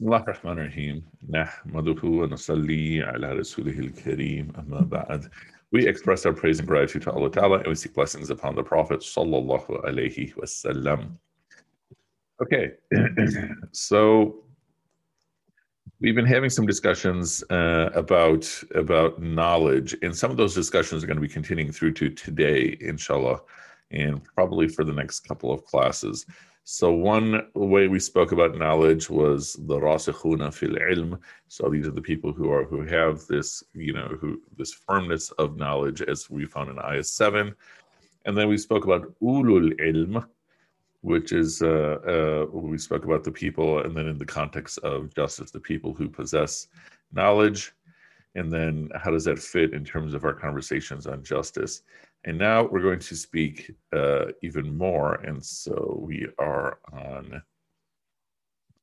بسم الله الرحمن الرحيم نحمده ونصلي على رسوله الكريم أما بعد We express our praise and gratitude to Allah Ta'ala and we seek blessings upon the Prophet Sallallahu Alaihi Wasallam. Okay, so we've been having some discussions uh, about about knowledge, and some of those discussions are going to be continuing through to today, inshallah, and probably for the next couple of classes. So one way we spoke about knowledge was the rasikhuna fil ilm. So these are the people who are who have this, you know, who this firmness of knowledge, as we found in ayah seven. And then we spoke about ulul ilm, which is uh, uh, we spoke about the people, and then in the context of justice, the people who possess knowledge. And then how does that fit in terms of our conversations on justice? And now we're going to speak uh, even more. And so we are on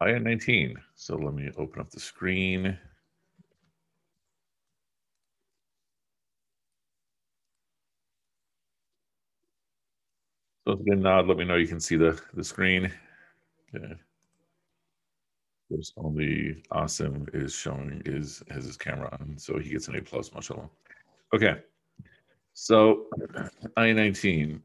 ayah 19. So let me open up the screen. So again, nod, let me know you can see the, the screen. Okay. There's only Asim is showing is has his camera on, so he gets an A plus, mashallah. Okay. So, I 19.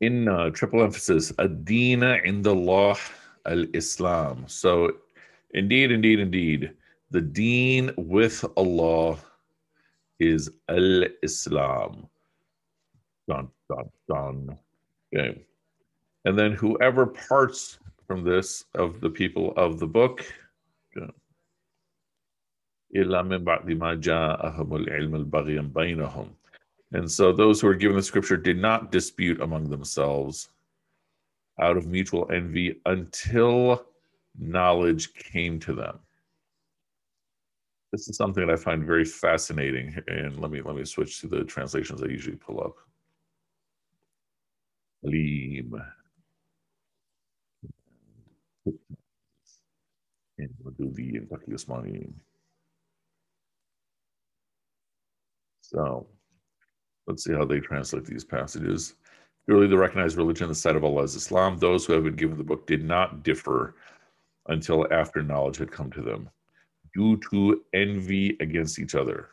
In uh, triple emphasis, Adina in the law al Islam. So, indeed, indeed, indeed, the deen with Allah is al Islam. Dun, dun, dun. Okay. And then whoever parts from this of the people of the book, and so those who were given the scripture did not dispute among themselves out of mutual envy until knowledge came to them. This is something that I find very fascinating. And let me let me switch to the translations I usually pull up. Alim. And we'll do the. So let's see how they translate these passages. Purely the recognized religion, the side of Allah is Islam. Those who have been given the book did not differ until after knowledge had come to them, due to envy against each other.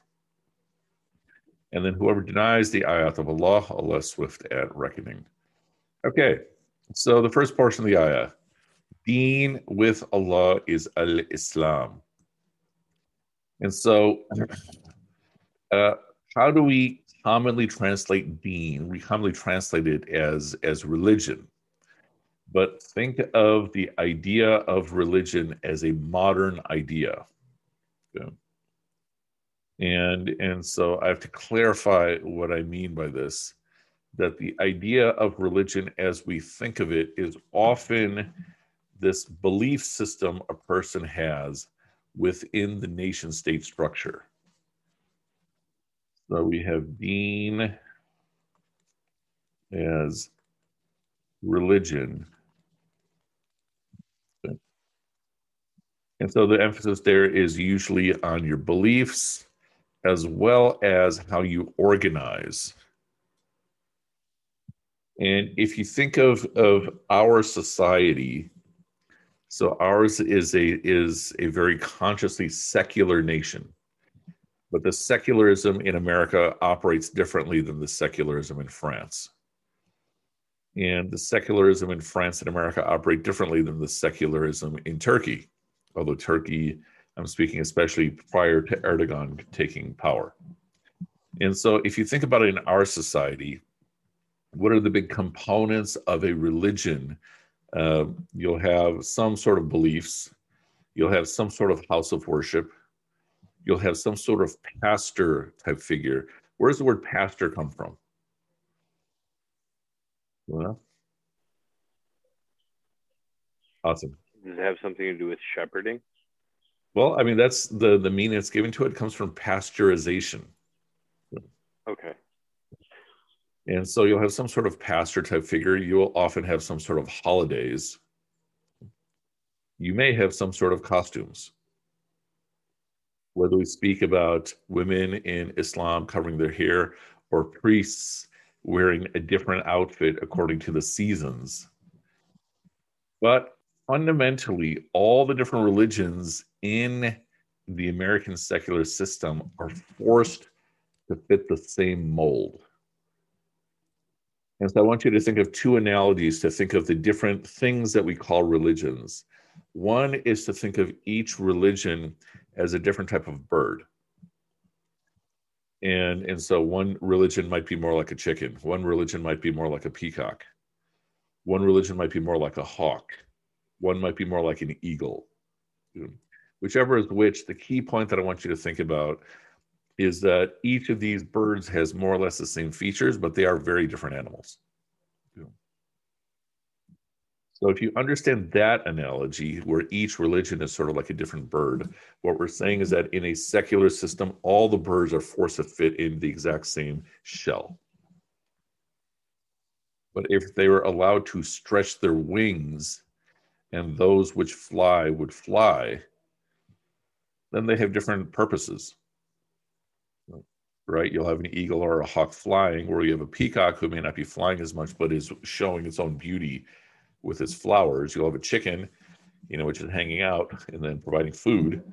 And then whoever denies the ayat of Allah, Allah is swift at reckoning. Okay, so the first portion of the ayah, deen with Allah is al-Islam. And so uh, how do we commonly translate deen? We commonly translate it as as religion. But think of the idea of religion as a modern idea. Okay. And and so I have to clarify what I mean by this that the idea of religion as we think of it is often this belief system a person has within the nation state structure. So we have deen as religion. And so the emphasis there is usually on your beliefs as well as how you organize. And if you think of, of our society, so ours is a is a very consciously secular nation. But the secularism in America operates differently than the secularism in France. And the secularism in France and America operate differently than the secularism in Turkey, although Turkey, I'm speaking especially prior to Erdogan taking power. And so if you think about it in our society, what are the big components of a religion? Uh, you'll have some sort of beliefs, you'll have some sort of house of worship, you'll have some sort of pastor type figure. Where does the word pastor come from? Well, awesome. Does it have something to do with shepherding? Well, I mean, that's the the meaning that's given to it comes from pasteurization. Okay. And so you'll have some sort of pastor type figure. You'll often have some sort of holidays. You may have some sort of costumes whether we speak about women in Islam covering their hair or priests wearing a different outfit according to the seasons. But fundamentally, all the different religions in the American secular system are forced to fit the same mold. And so I want you to think of two analogies to think of the different things that we call religions. One is to think of each religion as a different type of bird. And, and so one religion might be more like a chicken, one religion might be more like a peacock, one religion might be more like a hawk, one might be more like an eagle. Whichever is which, the key point that I want you to think about is that each of these birds has more or less the same features, but they are very different animals. So if you understand that analogy, where each religion is sort of like a different bird, what we're saying is that in a secular system, all the birds are forced to fit in the exact same shell. But if they were allowed to stretch their wings and those which fly would fly, then they have different purposes right? You'll have an eagle or a hawk flying, where you have a peacock who may not be flying as much, but is showing its own beauty with its flowers. You'll have a chicken, you know, which is hanging out and then providing food.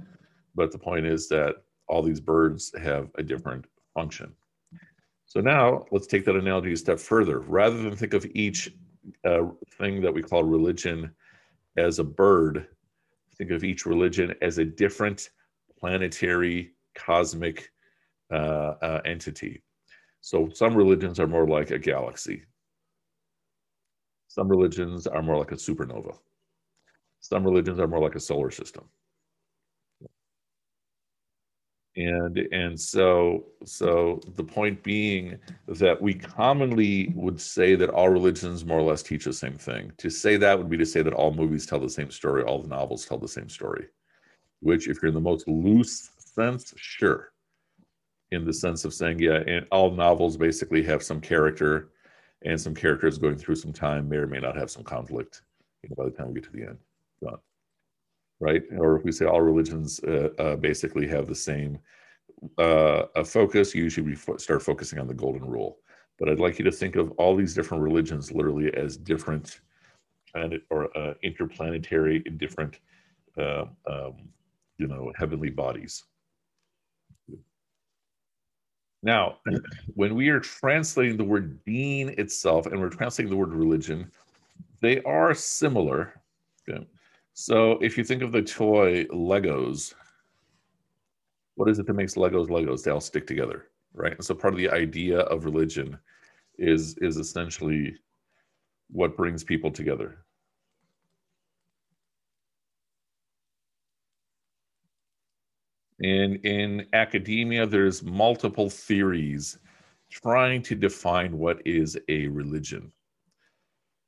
But the point is that all these birds have a different function. So now let's take that analogy a step further. Rather than think of each uh, thing that we call religion as a bird, think of each religion as a different planetary cosmic uh, uh, entity. So some religions are more like a galaxy. Some religions are more like a supernova. Some religions are more like a solar system. And and so so the point being that we commonly would say that all religions more or less teach the same thing. To say that would be to say that all movies tell the same story, all the novels tell the same story. Which, if you're in the most loose sense, sure in the sense of saying, yeah, and all novels basically have some character and some characters going through some time may or may not have some conflict you know, by the time we get to the end. Done. Right? Or if we say all religions uh, uh, basically have the same uh, a focus, usually we fo- start focusing on the golden rule. But I'd like you to think of all these different religions literally as different planet or uh, interplanetary, different, uh, um, you know, heavenly bodies now, when we are translating the word deen itself and we're translating the word religion, they are similar. Okay. So if you think of the toy Legos, what is it that makes Legos Legos? They all stick together, right? And so part of the idea of religion is is essentially what brings people together. And in academia, there's multiple theories trying to define what is a religion.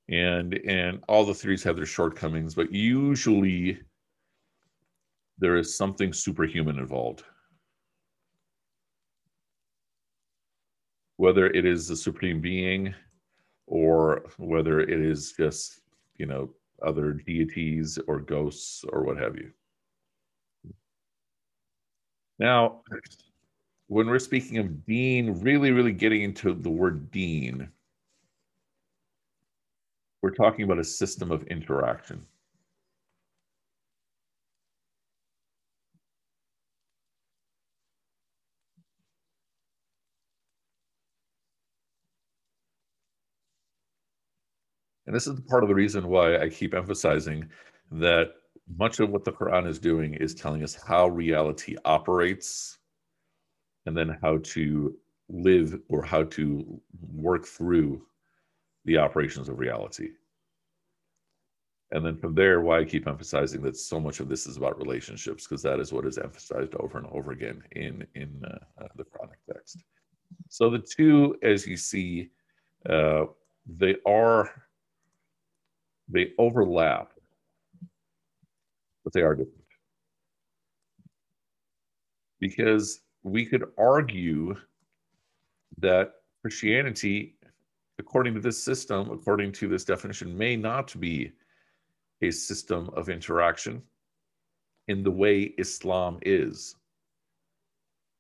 And, and all the theories have their shortcomings, but usually there is something superhuman involved. Whether it is the supreme being or whether it is just, you know, other deities or ghosts or what have you. Now, when we're speaking of deen, really, really getting into the word deen, we're talking about a system of interaction. And this is part of the reason why I keep emphasizing that much of what the Quran is doing is telling us how reality operates and then how to live or how to work through the operations of reality. And then from there, why I keep emphasizing that so much of this is about relationships, because that is what is emphasized over and over again in, in uh, uh, the Quranic text. So the two, as you see, uh, they are, they overlap but they are different. Because we could argue that Christianity, according to this system, according to this definition, may not be a system of interaction in the way Islam is.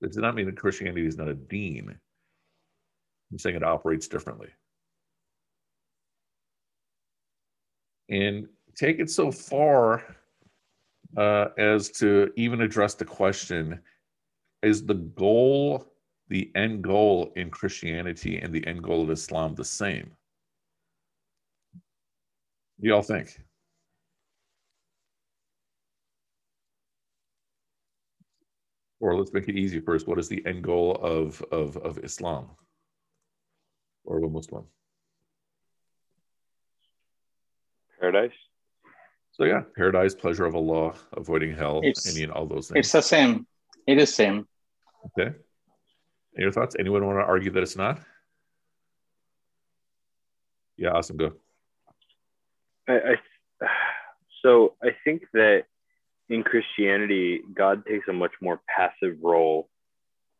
That does not mean that Christianity is not a deen. I'm saying it operates differently. And take it so far uh, as to even address the question is the goal the end goal in christianity and the end goal of islam the same? Do y'all think? Or let's make it easy first. What is the end goal of of, of islam or of a muslim? Paradise. So yeah paradise pleasure of allah avoiding hell It's- any and all those things It's the same. It is same. okay Any your thoughts anyone want to argue that it's not yeah awesome go I, I so I think that in Christianity, God takes a much more passive role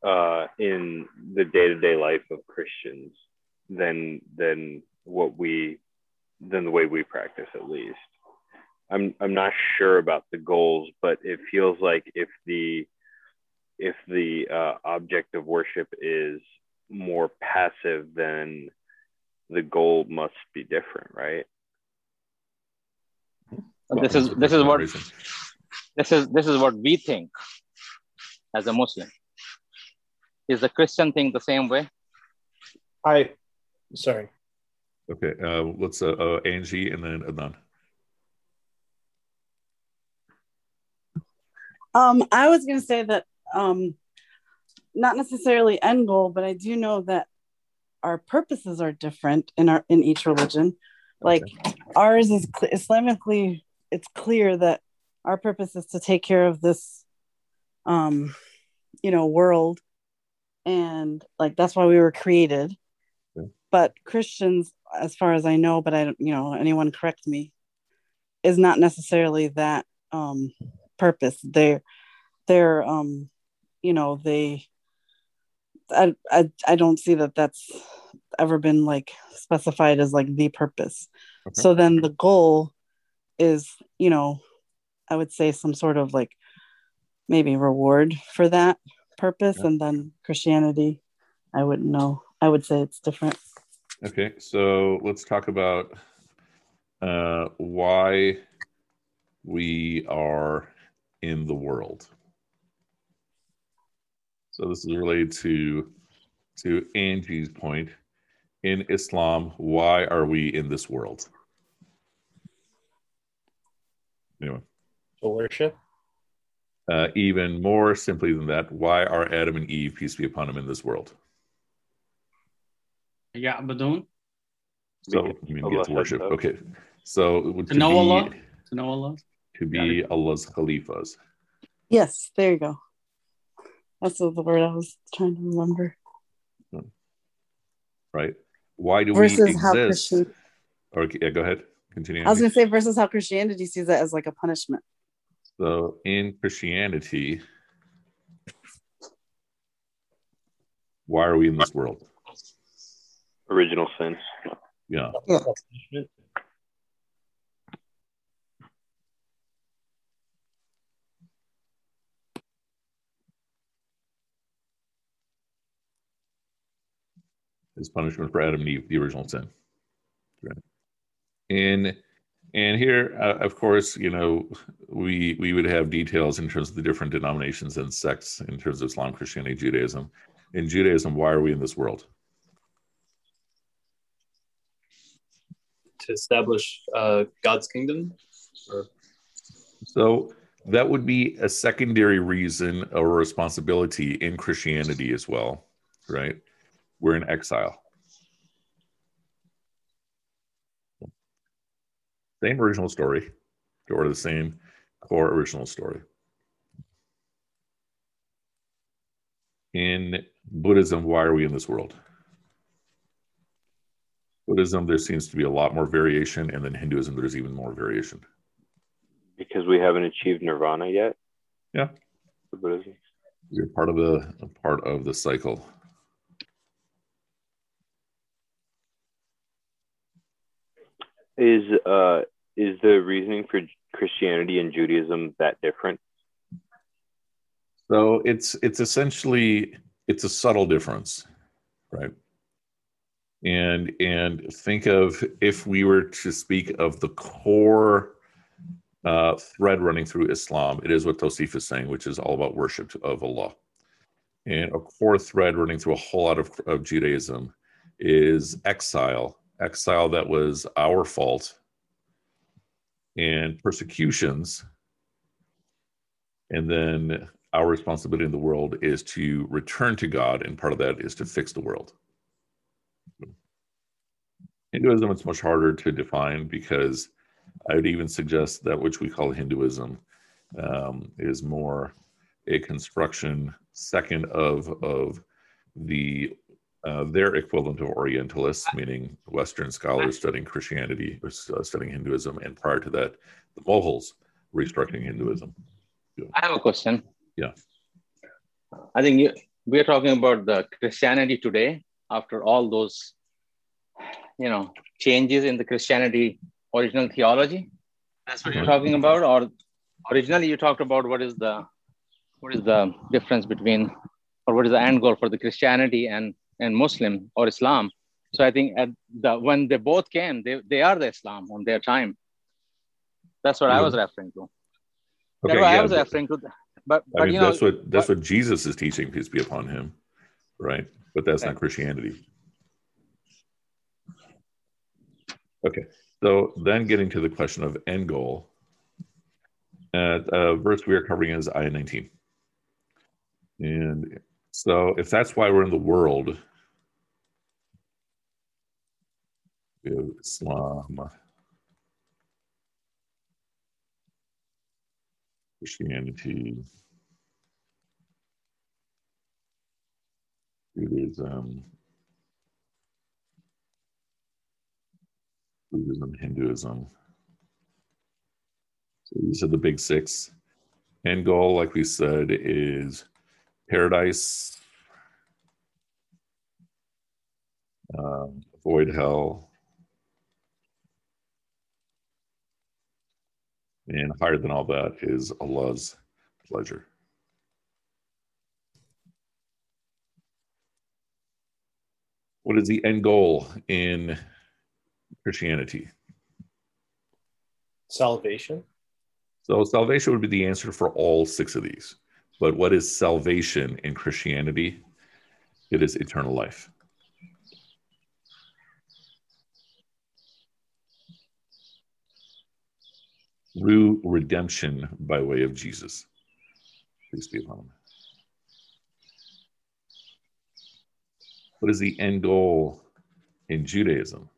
uh, in the day-to-day life of Christians than than what we than the way we practice at least. I'm I'm not sure about the goals, but it feels like if the if the uh, object of worship is more passive, then the goal must be different, right? Well, this is this is what reason. this is this is what we think as a Muslim. Is the Christian thing the same way? I, sorry. okay uh let's uh, uh angie and then adnan Um, I was going to say that um, not necessarily end goal, but I do know that our purposes are different in our in each religion. Like ours is cl- Islamically, it's clear that our purpose is to take care of this, um, you know, world, and like that's why we were created. Okay. But Christians, as far as I know, but I don't, you know, anyone correct me, is not necessarily that um purpose. They're they're um you know they I, I I don't see that that's ever been like specified as like the purpose. Okay. So then the goal is, you know, I would say some sort of like maybe reward for that purpose Yeah. and then Christianity I wouldn't know. I would say it's different. Okay, so let's talk about uh, why we are in the world. So this is related to to Angie's point. In Islam, why are we in this world? Anyway. to worship. Uh, even more simply than that, why are Adam and Eve, peace be upon them, in this world? Ya'budun. So you mean Allah get to worship. Okay. So to, to know be, Allah. To know Allah to be Allah's Khalifas. Yes, there you go. That's the word I was trying to remember. right? Why do Versus we how exist? Christian Or yeah, go ahead. Continue. I was gonna say versus how Christianity sees that as like a punishment. so in Christianity, why are we in this world? Original sin. Yeah. Punishment. As punishment for Adam and Eve, the original sin. Right. And and here, uh, of course, you know, we we would have details in terms of the different denominations and sects in terms of Islam, Christianity, Judaism. In Judaism, why are we in this world? to establish uh, God's kingdom. Or So that would be a secondary reason or responsibility in Christianity as well, right? We're in exile. Same original story, or the same core original story. In Buddhism, why are we in this world? Buddhism, there seems to be a lot more variation, and then Hinduism, there's even more variation. Because we haven't achieved nirvana yet. Yeah. For Buddhism. You're part of the a part of the cycle. Is uh is the reasoning for Christianity and Judaism that different? So it's it's essentially it's a subtle difference, right? And and think of if we were to speak of the core uh, thread running through Islam. It is what Tosif is saying, which is all about worship of Allah. And a core thread running through a whole lot of, of Judaism is exile, exile that was our fault, and persecutions. And then our responsibility in the world is to return to God, and part of that is to fix the world. Hinduism, it's much harder to define because I would even suggest that which we call Hinduism um, is more a construction second of of the uh, their equivalent of Orientalists, meaning Western scholars studying Christianity or uh, studying Hinduism, and prior to that, the Mughals restructuring Hinduism. I have a question. Yeah. I think you, we are talking about the Christianity today after all those, you know, changes in the Christianity original theology. That's what you're talking about, or originally you talked about what is the what is the difference between or what is the end goal for the Christianity and and Muslim or Islam. So I think at the when they both came, they, they are the Islam on their time. That's what I was referring to. That's Okay, what yeah, I was but- referring to. But I mean, you know that's what that's what Jesus is teaching, peace be upon him, right? But that's not Christianity. Okay, so then getting to the question of end goal, uh, uh, verse we are covering is Ayah 19. And so if that's why we're in the world, Islam, Christianity, Judaism, Buddhism, Hinduism. So these are the big six. End goal, like we said, is paradise, um, avoid hell, and higher than all that is Allah's pleasure. What is the end goal in Christianity? Salvation. So salvation would be the answer for all six of these. But what is salvation in Christianity? It is eternal life. Through redemption by way of Jesus. Please be upon him. What is the end goal in Judaism?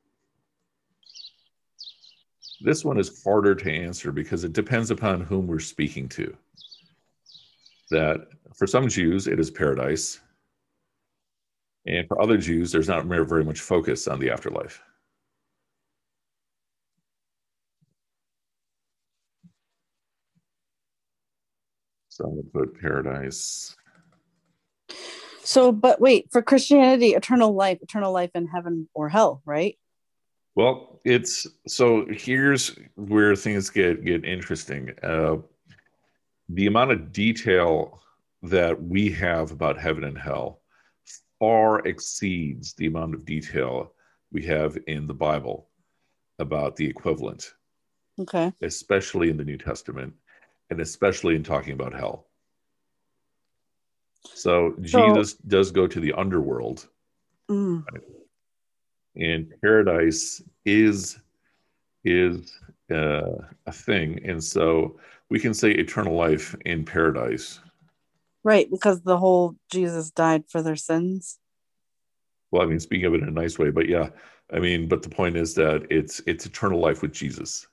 This one is harder to answer because it depends upon whom we're speaking to. That for some Jews, it is paradise. And for other Jews, there's not very much focus on the afterlife. So I'm going to put paradise. So, but wait, for Christianity, eternal life, eternal life in heaven or hell, right? Well, it's so here's where things get get interesting. Uh, the amount of detail that we have about heaven and hell far exceeds the amount of detail we have in the Bible about the equivalent, Okay. especially in the New Testament, and especially in talking about hell. So So- Jesus does go to the underworld Mm. and paradise is is uh, a thing and so we can say eternal life in paradise Right, because the whole Jesus died for their sins. well i mean speaking of it in a nice way but yeah i mean but the point is that it's it's eternal life with jesus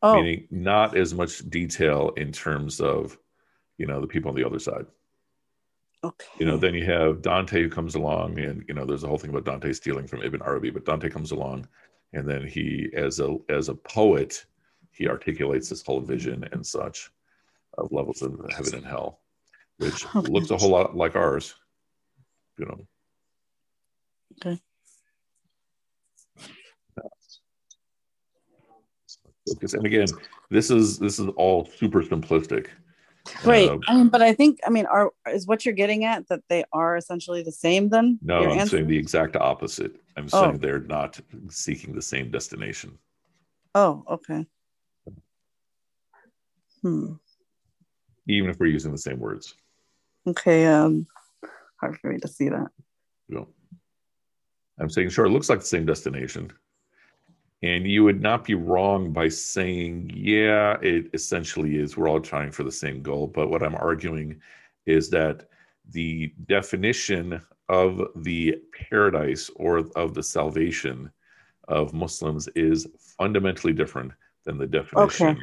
Oh, meaning not as much detail in terms of you know the people on the other side okay. you know then you have dante who comes along and you know there's a whole thing about dante stealing from ibn arabi but dante comes along and then he as a as a poet he articulates this whole vision and such of levels of heaven and hell which Okay. looks a whole lot like ours you know Okay. Focus. and again this is this is all super simplistic Right. Uh, I mean, but I think I mean, are is what you're getting at that they are essentially the same? Then no i'm answer? saying the exact opposite i'm Oh. saying they're not seeking the same destination Oh, okay. Hmm. even if we're using the same words. Okay. Um, hard for me to see that. Know, I'm saying, sure, it looks like the same destination. And you would not be wrong by saying, yeah, it essentially is. We're all trying for the same goal. But what I'm arguing is that the definition of the paradise or of the salvation of Muslims is fundamentally different than the definition Okay.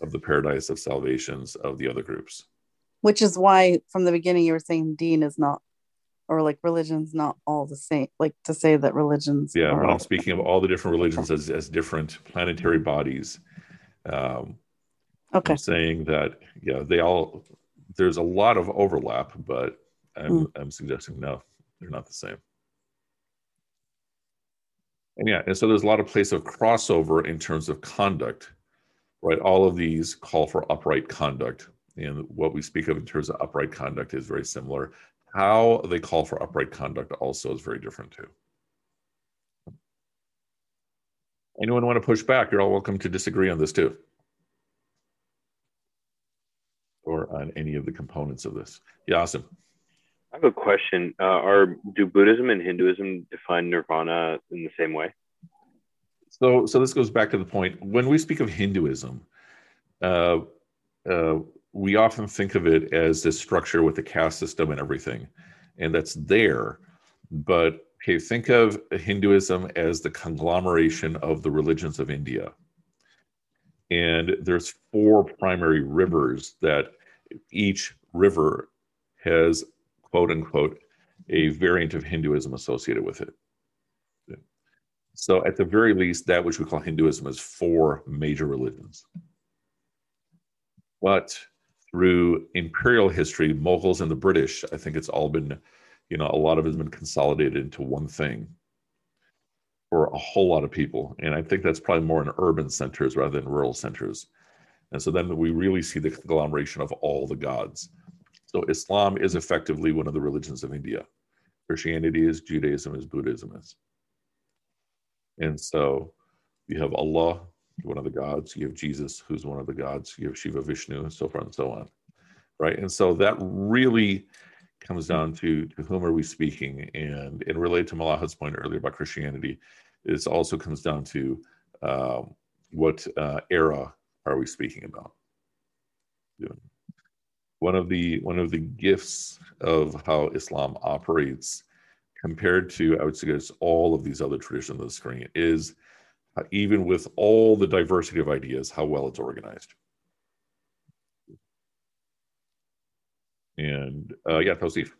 Of the paradise of salvations of the other groups. Which is why from the beginning you were saying Deen is not, or like religion's not all the same. Like to say that religions. Yeah, when I'm speaking of all the different religions as, as different planetary bodies, um, Okay. I'm saying that yeah, they all there's a lot of overlap, but I'm I'm suggesting no, they're not the same. And yeah, and so there's a lot of place of crossover in terms of conduct, right? All of these call for upright conduct, and what we speak of in terms of upright conduct is very similar. How they call for upright conduct also is very different too. Anyone want to push back? You're all welcome to disagree on this too or on any of the components of this. Yeah, awesome. I have a question. Uh, are do Buddhism and Hinduism define nirvana in the same way? So, so this goes back to the point when we speak of Hinduism, uh, uh, we often think of it as this structure with the caste system and everything, and that's there. But okay, think of Hinduism as the conglomeration of the religions of India, and there's four primary rivers that each river has quote unquote a variant of Hinduism associated with it. So, at the very least, that which we call Hinduism is four major religions. But through imperial history, Mughals and the British, I think it's all been, you know, a lot of it has been consolidated into one thing for a whole lot of people. And I think that's probably more in urban centers rather than rural centers. And so then we really see the conglomeration of all the gods. So Islam is effectively one of the religions of India. Christianity is, Judaism is, Buddhism is. And so you have Allah, one of the gods, you have Jesus, who's one of the gods, you have Shiva Vishnu, and so forth and so on. Right. And so that really comes down to, to whom are we speaking? And in relate to Malahat's point earlier about Christianity, it also comes down to um, what uh, era are we speaking about? One of the one of the gifts of how Islam operates compared to, I would suggest, all of these other traditions on the screen is uh, even with all the diversity of ideas, how well it's organized. And uh, yeah, Tosif.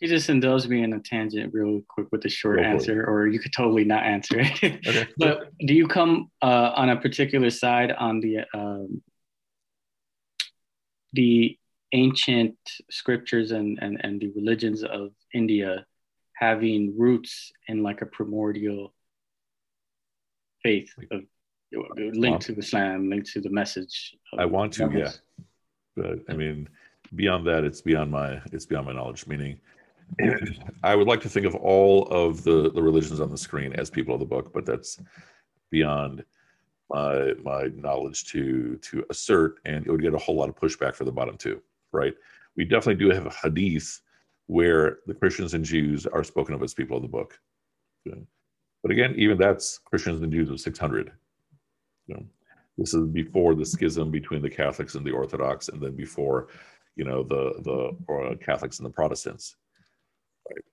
You just indulge me in a tangent real quick with a short Go answer, or you could totally not answer it. Okay. but do you come uh, on a particular side on the um, the ancient scriptures and, and, and the religions of India having roots in like a primordial faith of linked to Islam, linked to the message. of I want to, yeah. But I mean, beyond that, it's beyond my it's beyond my knowledge. Meaning, I would like to think of all of the the religions on the screen as people of the book, but that's beyond my my knowledge to to assert, and it would get a whole lot of pushback for the bottom two. Right? We definitely do have a hadith where the Christians and Jews are spoken of as people of the book. Okay. But again, even that's Christians and Jews of 600. You know, this is before the schism between the Catholics and the Orthodox, and then before, you know, the the uh, Catholics and the Protestants. Right.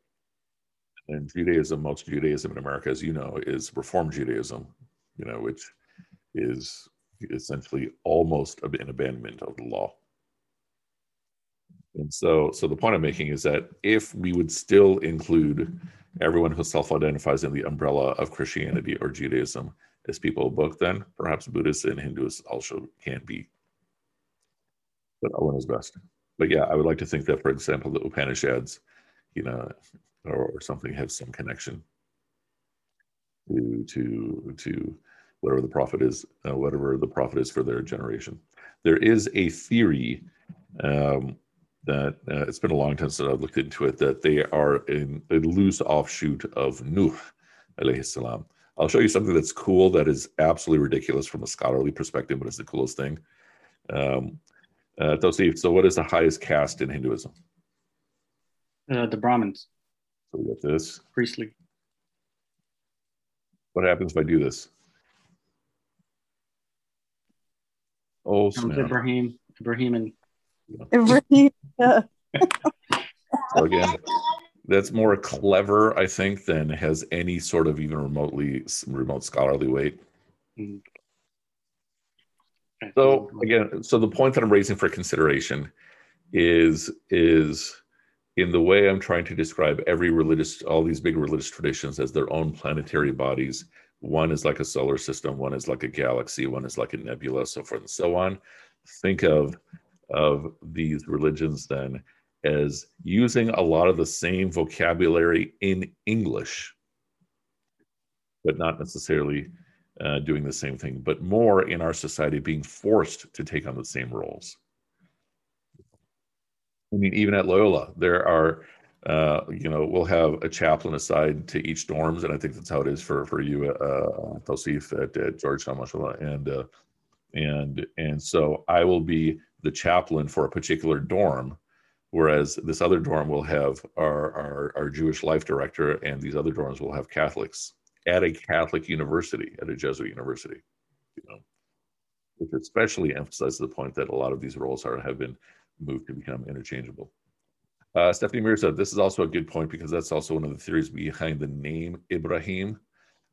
And Judaism, most Judaism in America, as you know, is Reform Judaism. You know, which is essentially almost an abandonment of the law. And so, so the point I'm making is that if we would still include everyone who self-identifies in the umbrella of Christianity or Judaism as people of book, then perhaps Buddhists and Hindus also can be. But Allah knows best. But yeah, I would like to think that, for example, the Upanishads, you know, or, or something have some connection to to to whatever the prophet is, uh, whatever the prophet is for their generation. There is a theory um, that uh, it's been a long time since I've looked into it that they are in a loose offshoot of Nuh, alayhi salam, I'll show you something that's cool that is absolutely ridiculous from a scholarly perspective, but it's the coolest thing. Um, uh, Tosif, so what is the highest caste in Hinduism? Uh, the Brahmins, So we got this. priestly. What happens if I do this? Oh. Ibrahim, Ibrahim, and Ibrahim, yeah. So again, that's more clever, I think, than has any sort of even remotely remote scholarly weight. Mm-hmm. So again, so the point that I'm raising for consideration is is in the way I'm trying to describe every religious, all these big religious traditions as their own planetary bodies. One is like a solar system, one is like a galaxy, one is like a nebula, so forth and so on. Think of of these religions then as using a lot of the same vocabulary in English, but not necessarily uh, doing the same thing, but more in our society being forced to take on the same roles. I mean, even at Loyola, there are, uh, you know, we'll have a chaplain assigned to each dorms, and I think that's how it is for for you, uh, Tausif at, at Georgetown, mashallah, and uh, and and so I will be the chaplain for a particular dorm, whereas this other dorm will have our our, our Jewish life director, and these other dorms will have Catholics at a Catholic university, at a Jesuit university, you know, which especially emphasizes the point that a lot of these roles are have been moved to become interchangeable. Uh, Stephanie Mirza, this is also a good point because that's also one of the theories behind the name Ibrahim,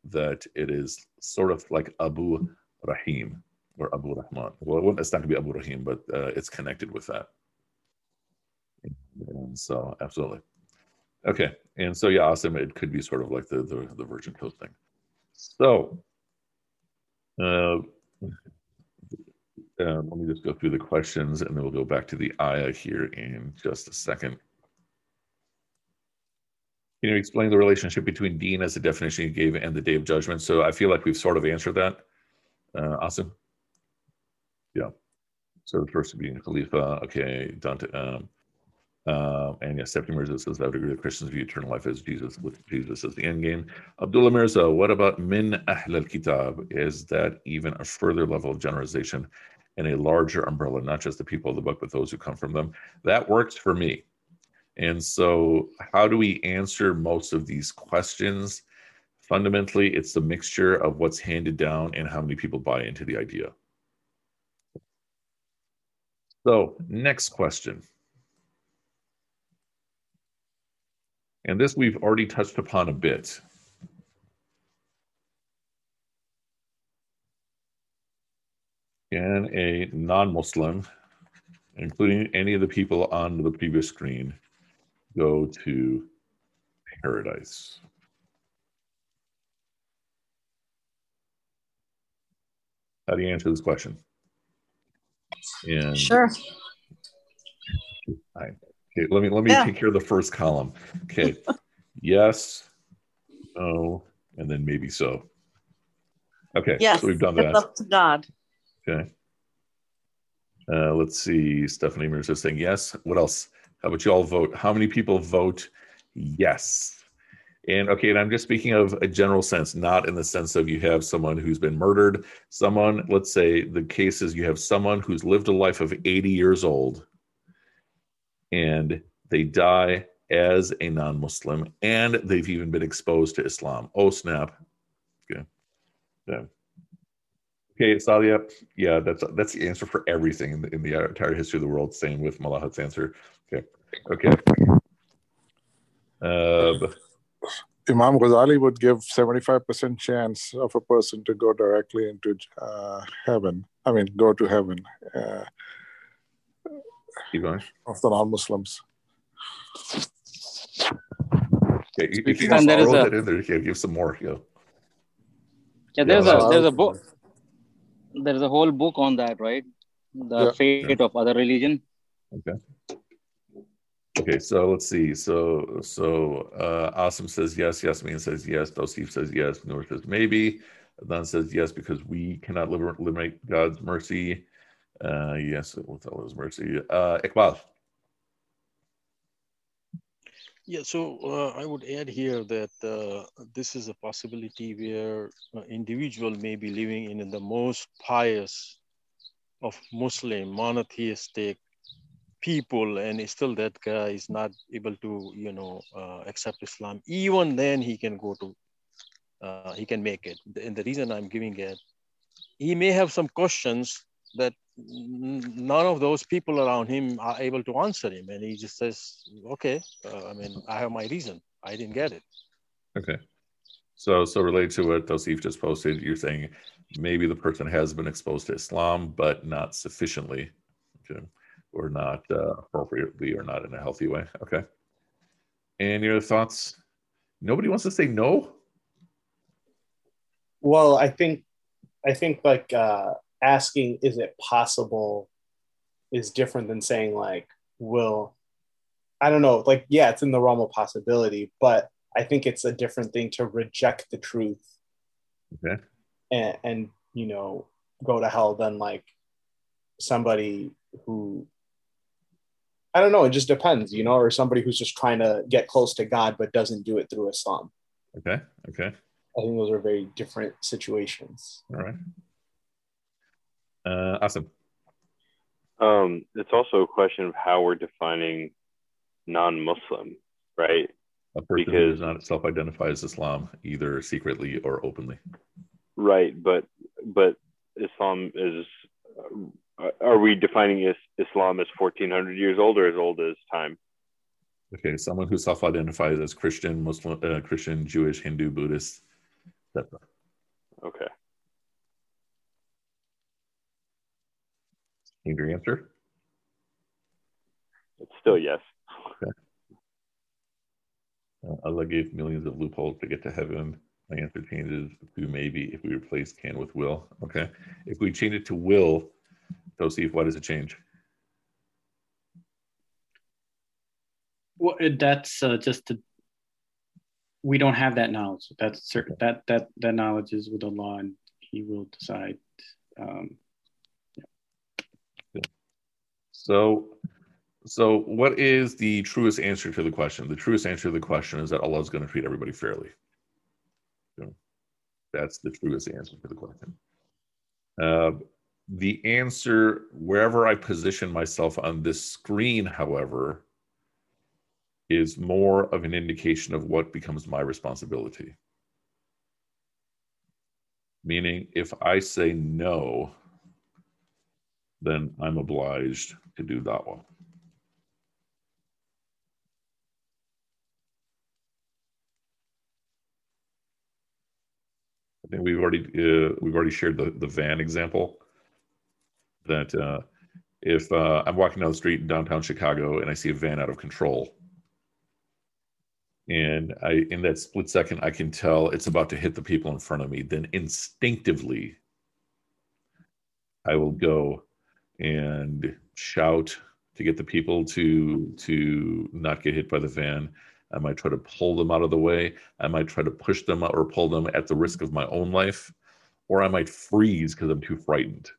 that it is sort of like Abu Rahim or Abu Rahman. Well, it's not going to be Abu Rahim, but uh, it's connected with that. And so, absolutely. Okay, and so yeah, awesome. It could be sort of like the the, the Virgin Coast thing. So, uh, uh, let me just go through the questions, and then we'll go back to the ayah here in just a second. Can you explain the relationship between Deen as the definition you gave and the Day of Judgment? So I feel like we've sort of answered that. Uh, Asim? Yeah. So the first being Khalifa, okay, Dante, um, uh, and yes, Stephanie Mirza says, I would agree with Christians view eternal life as Jesus, with Jesus as the end game. Abdullah Mirza, what about min ahl al kitab? Is that even a further level of generalization and a larger umbrella, not just the people of the book, but those who come from them? That works for me. And so, how do we answer most of these questions? Fundamentally, it's the mixture of what's handed down and how many people buy into the idea. So, next question. And this we've already touched upon a bit. Can a non Muslim, including any of the people on the previous screen, go to paradise? How do you answer this question? And Sure. I, okay, let me let me Yeah. take care of the first column. Okay, yes, no, and then maybe so. Okay, Yes. so we've done that. up to God. Okay. Uh, let's see. Stephanie Mirza is saying yes. What else? How about you all vote? How many people vote yes? And okay, and I'm just speaking of a general sense, not in the sense of you have someone who's been murdered. Someone, let's say the case is you have someone who's lived a life of 80 years old and they die as a non Muslim and they've even been exposed to Islam. Oh, snap. Okay. Yeah. Okay, Sadia. Yeah, that's that's the answer for everything in the, in the entire history of the world. Same with Malahat's answer. Okay, okay. Uh, Imam Ghazali would give 75% chance of a person to go directly into uh, heaven. I mean, go to heaven uh, keep going. of the non-Muslims. Okay, you, you can And just there is a- in there. Yeah, give some more. Yeah. Yeah, there's Yeah, a there's a book. There's a whole book on that, right? The Yeah. fate of other religion. Okay, so let's see. So so uh Asim says yes, Yasmin says yes, Tosif says yes, Noor says maybe, Adnan says yes because we cannot limit God's mercy. Uh yes, with all his mercy. Uh Iqbal. Yeah, so uh, I would add here that uh, this is a possibility where an individual may be living in the most pious of Muslim monotheistic people, and still that guy is not able to, you know, uh, accept Islam. Even then, he can go to, uh, he can make it. And the reason I'm giving it, he may have some questions that none of those people around him are able to answer him. And he just says okay uh, i mean i have my reason. I didn't get it. Okay. So so related to what Tosif just posted you're saying maybe the person has been exposed to islam but not sufficiently. Okay or not uh, appropriately or not in a healthy way okay? And your thoughts? Nobody wants to say no? Well i think i think like uh asking is it possible is different than saying like will i don't know like yeah it's in the realm of possibility but i think it's a different thing to reject the truth. Okay. And, and you know go to hell than like somebody who i don't know it just depends you know or somebody who's just trying to get close to god but doesn't do it through islam okay okay i think those are very different situations all right uh, awesome. Um, it's also a question of how we're defining non-Muslim, right? A person because, who does not self-identify as Islam, either secretly or openly. Right, but but Islam is. Uh, are we defining Islam as 1400 years old or as old as time? Okay, someone who self-identifies as Christian, Muslim, uh, Christian, Jewish, Hindu, Buddhist, etc. Okay. Need your answer? It's still yes. Okay. Uh, Allah gave millions of loopholes to get to heaven. My answer changes to maybe if we replace can with will. Okay. If we change it to will, Tosif, why does it change? Well, that's uh, just we don't have that knowledge. That's certain. That that that knowledge is with Allah, and He will decide. Um, So, so what is the truest answer to the question? The truest answer to the question is that Allah is going to treat everybody fairly. So that's the truest answer to the question. Uh, the answer, wherever I position myself on this screen, however, is more of an indication of what becomes my responsibility. Meaning, if I say no, then I'm obliged to do that one. I think we've already uh, we've already shared the, the van example. That uh, if uh, I'm walking down the street in downtown Chicago and I see a van out of control, and I in that split second I can tell it's about to hit the people in front of me, then instinctively I will go and shout to get the people to to not get hit by the van. I might try to pull them out of the way. I might try to push them or pull them at the risk of my own life, or I might freeze because I'm too frightened.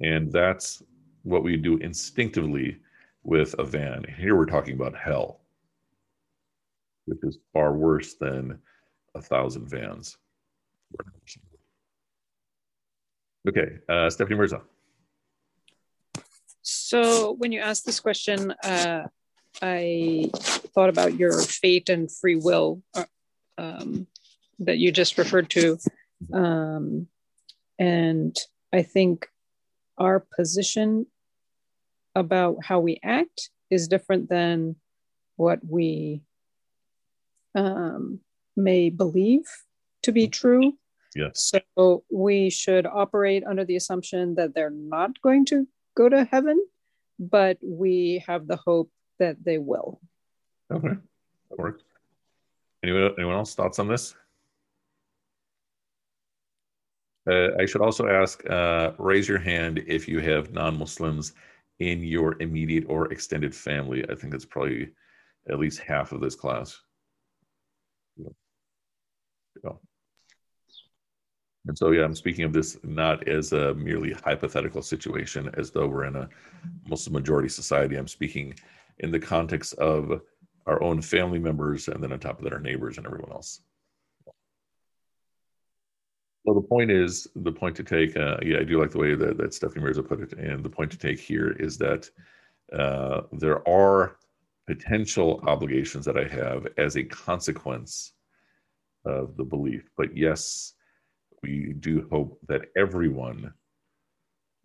And that's what we do instinctively with a van. Here we're talking about hell, which is far worse than a thousand vans. Okay, uh, Stephanie Mirza. So when you asked this question, uh, I thought about your fate and free will uh, um, that you just referred to. Um, and I think our position about how we act is different than what we um, may believe to be true Yes. So we should operate under the assumption that they're not going to go to heaven, but we have the hope that they will. Okay, that works. Anyone, anyone else thoughts on this? Uh, I should also ask, uh, raise your hand if you have non-Muslims in your immediate or extended family. I think that's probably at least half of this class. Yeah. And so, yeah, I'm speaking of this not as a merely hypothetical situation, as though we're in a Muslim majority society. I'm speaking in the context of our own family members, and then on top of that, our neighbors and everyone else. Well, the point is, the point to take, uh, yeah, I do like the way that, that Stephanie Mirza put it. And the point to take here is that uh, there are potential obligations that I have as a consequence of the belief. But yes, we do hope that everyone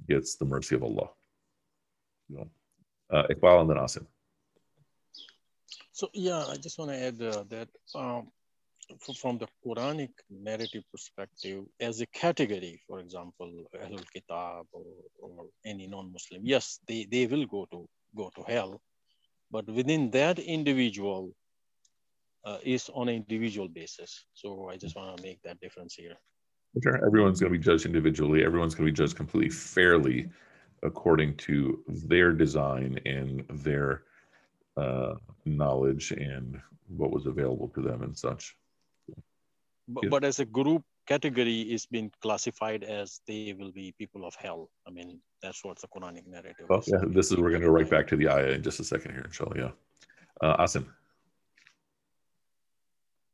gets the mercy of Allah. You know, uh, Iqbal and then Asim. So yeah, I just want to add uh, that um, from the Quranic narrative perspective, as a category, for example, Ahlul Kitab or, or any non-Muslim, yes, they, they will go to go to hell, but within that individual uh, is on an individual basis. So I just want to make that difference here. Sure, everyone's going to be judged individually. Everyone's going to be judged completely fairly according to their design and their uh, knowledge and what was available to them and such. But, yeah. but as a group category is being classified as they will be people of hell. I mean, that's what the Quranic narrative well, is. Yeah, this is, we're going to go right back to the ayah in just a second here, inshallah. Yeah. Uh, Asim.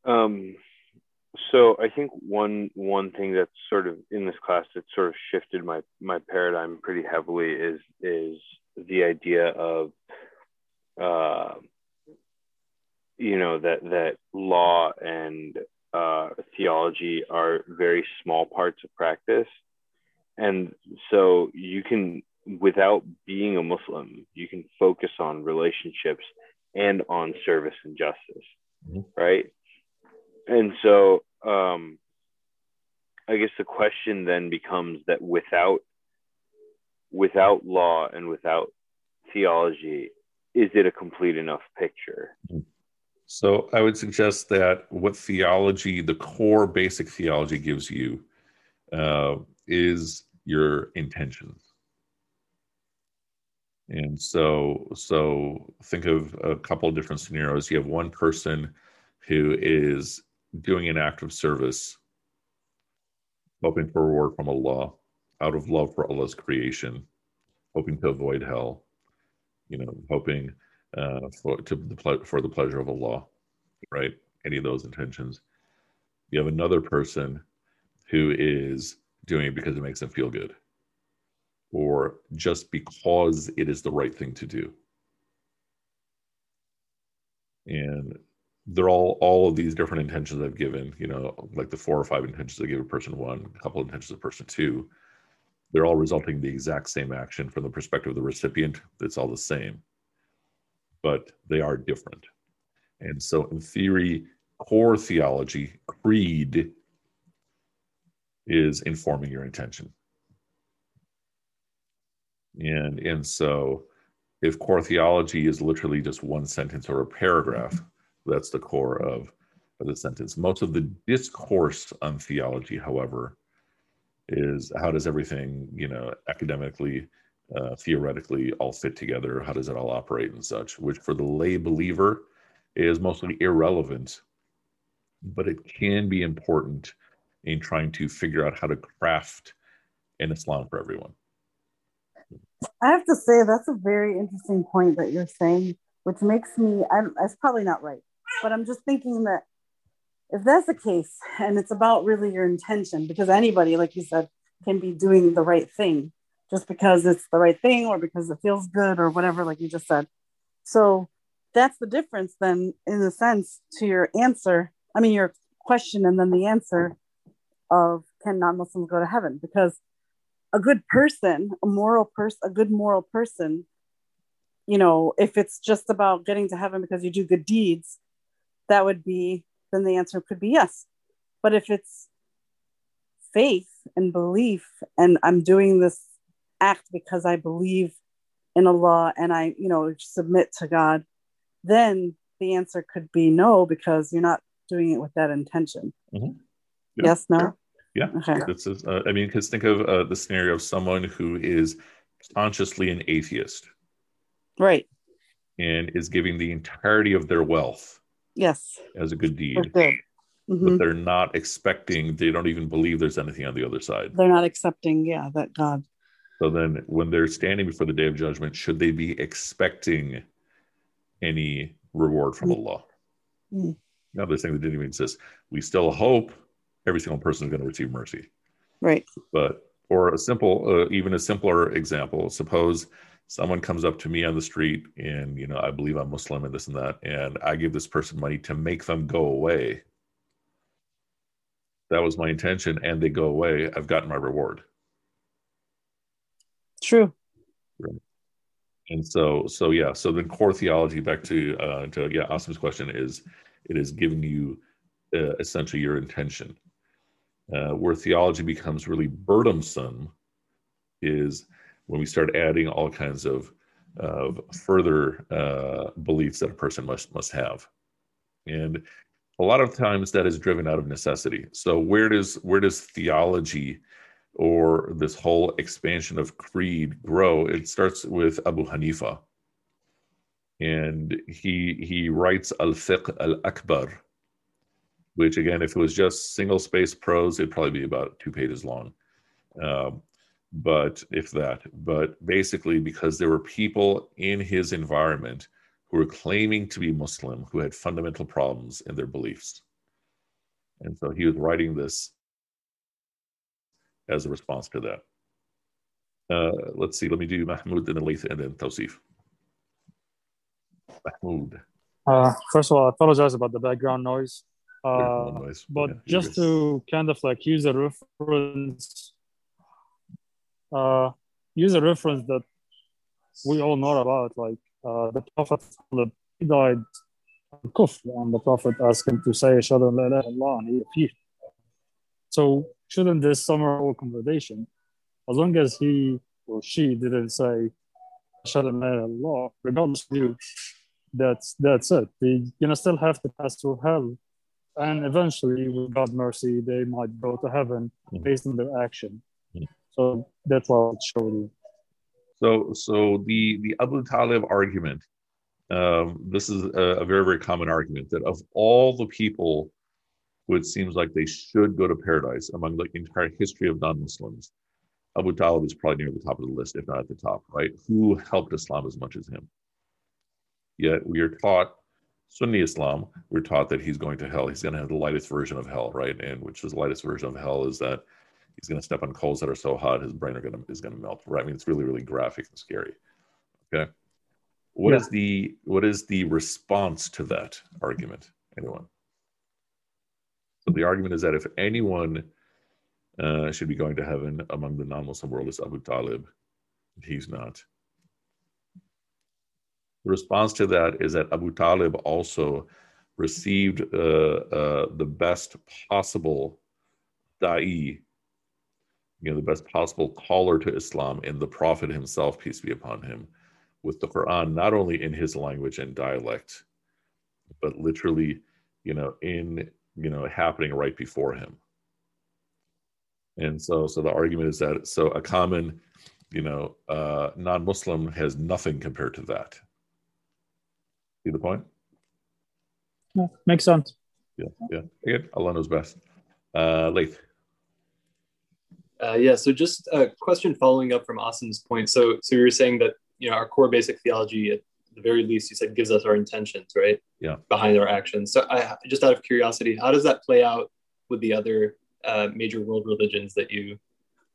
Um, so I think one one thing that's sort of in this class that sort of shifted my my paradigm pretty heavily is is the idea of uh, you know that that law and uh, theology are very small parts of practice. And so you can, without being a Muslim, you can focus on relationships and on service and justice, mm-hmm. right? And so um, I guess the question then becomes that without without law and without theology, is it a complete enough picture? Mm-hmm. So I would suggest that what theology, the core basic theology gives you, uh, is your intentions. And so, so think of a couple of different scenarios. You have one person who is doing an act of service, hoping for reward from Allah, out of love for Allah's creation, hoping to avoid hell, you know, hoping uh, for to the for the pleasure of Allah, right? Any of those intentions. You have another person who is doing it because it makes them feel good, or just because it is the right thing to do. And they're all all of these different intentions I've given, you know, like the four or five intentions I give a person one, a couple of intentions a person two, they're all resulting in the exact same action from the perspective of the recipient. It's all the same but they are different. And so, in theory, core theology, creed, is informing your intention. And, and so, if core theology is literally just one sentence or a paragraph, that's the core of, of the sentence. Most of the discourse on theology, however, is how does everything, you know, academically uh, theoretically all fit together? How does it all operate and such? Which for the lay believer is mostly irrelevant, but it can be important in trying to figure out how to craft an Islam for everyone. I have to say that's a very interesting point that you're saying, which makes me I'm that's probably not right, but I'm just thinking that if that's the case and it's about really your intention, because anybody, like you said, can be doing the right thing just because it's the right thing or because it feels good or whatever, like you just said. So that's the difference, then, in a sense, to your answer. I mean, your question and then the answer of can non Muslims go to heaven? Because a good person, a moral person, a good moral person, you know, if it's just about getting to heaven because you do good deeds, that would be, then the answer could be yes. But if it's faith and belief and I'm doing this act because I believe in Allah and I, you know, submit to God, then the answer could be no because you're not doing it with that intention. Mm-hmm. Yeah. Yes, no. Yeah. Okay. This is, uh, I mean, because think of uh, the scenario of someone who is consciously an atheist, right, and is giving the entirety of their wealth, yes, as a good deed. Mm-hmm. But they're not expecting, they don't even believe there's anything on the other side. They're not accepting, yeah, that God so then, when they're standing before the day of judgment, should they be expecting any reward from Allah. Mm. Now they're saying they didn't even exist. We still hope every single person is going to receive mercy. Right. But for a simple, uh, even a simpler example, suppose someone comes up to me on the street and you know I believe I'm Muslim and this and that, and I give this person money to make them go away. That was my intention, and they go away. I've gotten my reward. True. Right. And so, so yeah. So then, core theology. Back to uh, to yeah, Asim's question is, it is giving you uh, essentially your intention. Uh, where theology becomes really burdensome is when we start adding all kinds of of further uh, beliefs that a person must must have, and a lot of times that is driven out of necessity. So where does where does theology or this whole expansion of creed grow? It starts with Abu Hanifa, and he he writes Al Fiqh Al Akbar, which again, if it was just single space prose, it'd probably be about two pages long. Um, but if that, but basically, because there were people in his environment who were claiming to be Muslim who had fundamental problems in their beliefs. And so he was writing this as a response to that. Uh, let's see, let me do Mahmoud and then Laith and then Tosif. Mahmoud. Uh, first of all, I apologize about the background noise. Uh, noise. but Yeah, just to kind of like use a reference, uh, use a reference that we all know about, like uh, the Prophet he died on kufr, and the Prophet asked him to say "Ashhadu an la ilaha illallah," and he refused. So shouldn't this summer whole conversation, as long as he or she didn't say "Ashhadu an la ilaha illallah," regardless of you, that's that's it. They're gonna still have to pass through hell, and eventually, with God's mercy, they might go to heaven based on their action. Mhm. So that's what I'll show you. So, so the the Abu Talib argument. Um, this is a, a very very common argument that of all the people who it seems like they should go to paradise among the entire history of non-Muslims, Abu Talib is probably near the top of the list, if not at the top. Right? Who helped Islam as much as him? Yet we are taught Sunni Islam. We're taught that he's going to hell. He's going to have the lightest version of hell, right? And which is the lightest version of hell is that he's going to step on coals that are so hot his brain are going to is going to melt. Right? I mean, it's really really graphic and scary. Okay. What is Yeah. the what is the response to that argument? Anyone? So the argument is that if anyone uh, should be going to heaven among the non-Muslim world is Abu Talib, he's not. The response to that is that Abu Talib also received uh, uh, the best possible da'i, you know, the best possible caller to Islam in the Prophet himself, peace be upon him, with the Quran not only in his language and dialect, but literally, you know, in you know, happening right before him. And so, so the argument is that so a common, you know, uh, non-Muslim has nothing compared to that. See the point? Yeah, makes sense. Yeah, yeah. Again, Allah knows best. Uh, Laith. Uh, yeah, so just a question following up from Asim's point. So, so you were saying that you know our core basic theology, at the very least, you said gives us our intentions, right? Yeah. Behind our actions. So, I just out of curiosity, how does that play out with the other uh, major world religions that you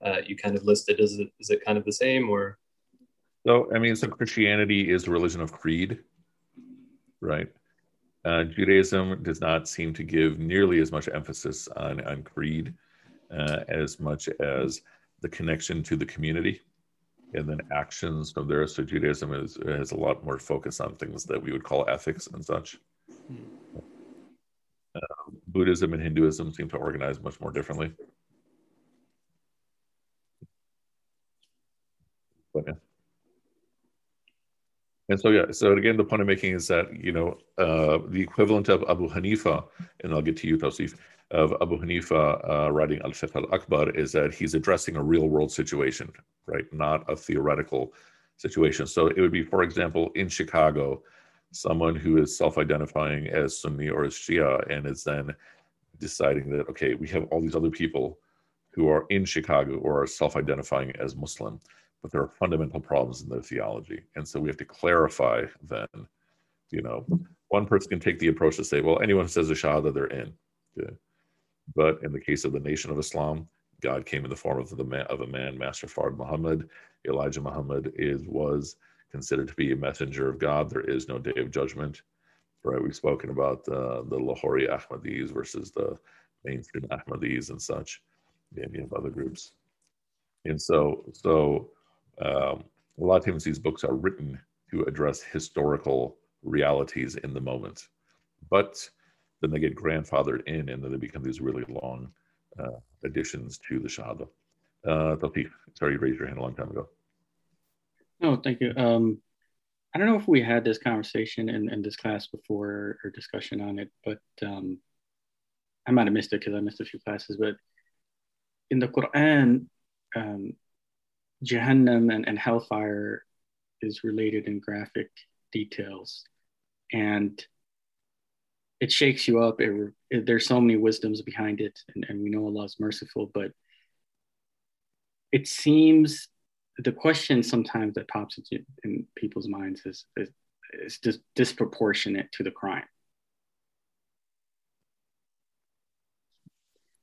uh, you kind of listed? Is it is it kind of the same or? So, I mean, so Christianity is a religion of creed, right? Uh, Judaism does not seem to give nearly as much emphasis on, on creed uh, as much as the connection to the community and then actions from there. So Judaism is, has a lot more focus on things that we would call ethics and such. Uh, Buddhism and Hinduism seem to organize much more differently. But, yeah. And so, yeah, so again, the point I'm making is that, you know, uh, the equivalent of Abu Hanifa, and I'll get to you, Tosif, of Abu Hanifa uh, writing Al Fiqh al Akbar is that he's addressing a real world situation, right? Not a theoretical situation. So it would be, for example, in Chicago, someone who is self identifying as Sunni or as Shia and is then deciding that, okay, we have all these other people who are in Chicago or are self identifying as Muslim but there are fundamental problems in their theology. And so we have to clarify then you know, one person can take the approach to say, well, anyone who says a shahada, they're in. Okay. But in the case of the Nation of Islam, God came in the form of the man, of a man, Master Fard Muhammad. Elijah Muhammad is was considered to be a messenger of God. There is no day of judgment. Right? We've spoken about uh, the Lahori Ahmadis versus the mainstream Ahmadis and such. And you other groups. And so, so um, a lot of times these books are written to address historical realities in the moment, but then they get grandfathered in, and then they become these really long uh, additions to the Shahada. Uh, Tawfiq, sorry, you raised your hand a long time ago. No, thank you. Um, I don't know if we had this conversation in, in this class before or discussion on it, but um, I might have missed it because I missed a few classes. But in the Quran, um, Jahannam and, and hellfire is related in graphic details. And it shakes you up. It, it, there's so many wisdoms behind it, and, and we know Allah is merciful, but it seems the question sometimes that pops into in people's minds is, is, is just disproportionate to the crime.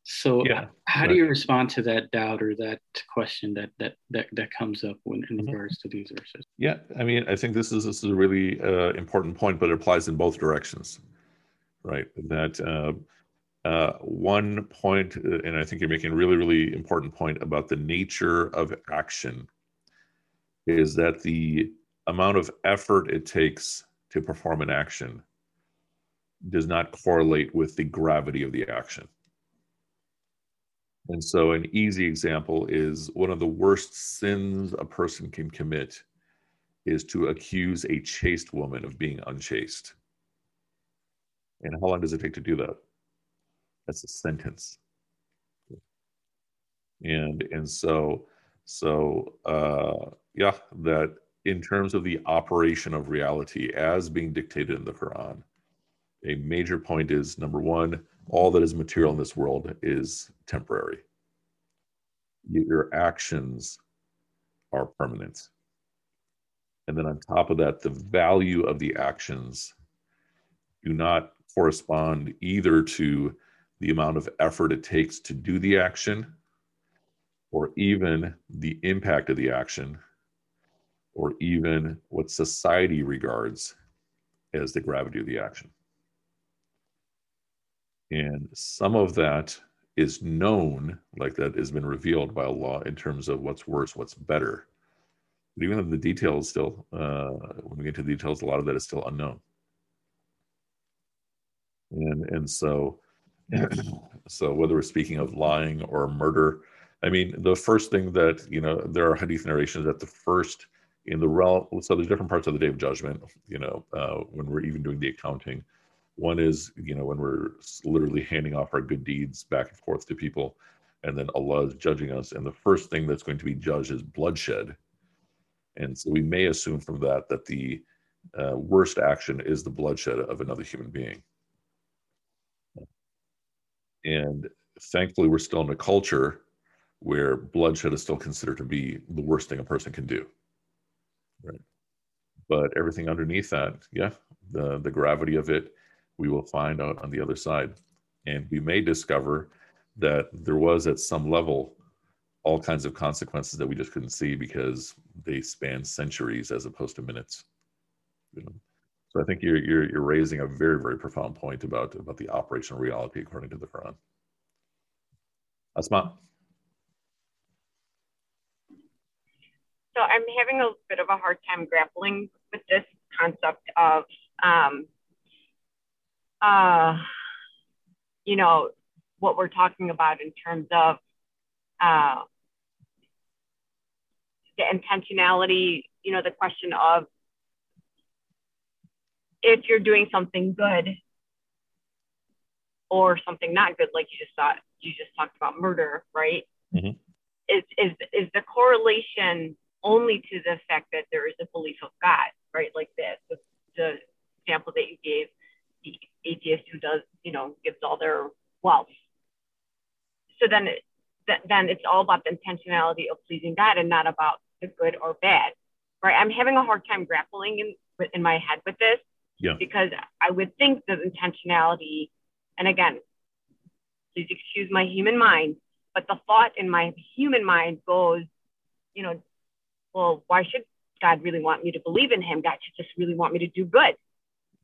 So yeah, how right. do you respond to that doubt or that question that that that, that comes up when in mm-hmm. regards to these verses? Yeah, I mean, I think this is this is a really uh, important point, but it applies in both directions, right? That uh, uh, one point, uh, and I think you're making a really really important point about the nature of action, is that the amount of effort it takes to perform an action does not correlate with the gravity of the action and so, an easy example is one of the worst sins a person can commit is to accuse a chaste woman of being unchaste. And how long does it take to do that? That's a sentence. And and so so uh, yeah, that in terms of the operation of reality as being dictated in the Quran, a major point is number one, all that is material in this world is temporary. Your actions are permanent. And then on top of that, the value of the actions do not correspond either to the amount of effort it takes to do the action or even the impact of the action or even what society regards as the gravity of the action. And some of that is known, like that has been revealed by Allah in terms of what's worse, what's better. But even though the details still, uh, when we get to the details, a lot of that is still unknown. And and so, so whether we're speaking of lying or murder, I mean, the first thing that you know, there are hadith narrations that the first in the realm. So there's different parts of the day of judgment. You know, uh, when we're even doing the accounting one is, you know, when we're literally handing off our good deeds back and forth to people, and then Allah is judging us. And the first thing that's going to be judged is bloodshed. And so we may assume from that that the uh, worst action is the bloodshed of another human being. And thankfully, we're still in a culture where bloodshed is still considered to be the worst thing a person can do. Right. But everything underneath that, yeah, the the gravity of it, we will find out on the other side. And we may discover that there was at some level all kinds of consequences that we just couldn't see because they span centuries as opposed to minutes. You know? So I think you're, you're, you're raising a very, very profound point about, about the operational reality according to the Quran. Asma. So I'm having a bit of a hard time grappling with this concept of um, uh, you know, what we're talking about in terms of uh, the intentionality, you know, the question of if you're doing something good or something not good, like you just thought, you just talked about murder, right? Mm-hmm. Is, is, is the correlation only to the fact that there is a belief of God, right? Like that, the, the example that you gave the atheist who does, you know, gives all their wealth. So then, it, then it's all about the intentionality of pleasing God and not about the good or bad, right? I'm having a hard time grappling in in my head with this Yeah. Because I would think that intentionality, and again, please excuse my human mind, but the thought in my human mind goes, you know, well, why should God really want me to believe in him? God should just really want me to do good,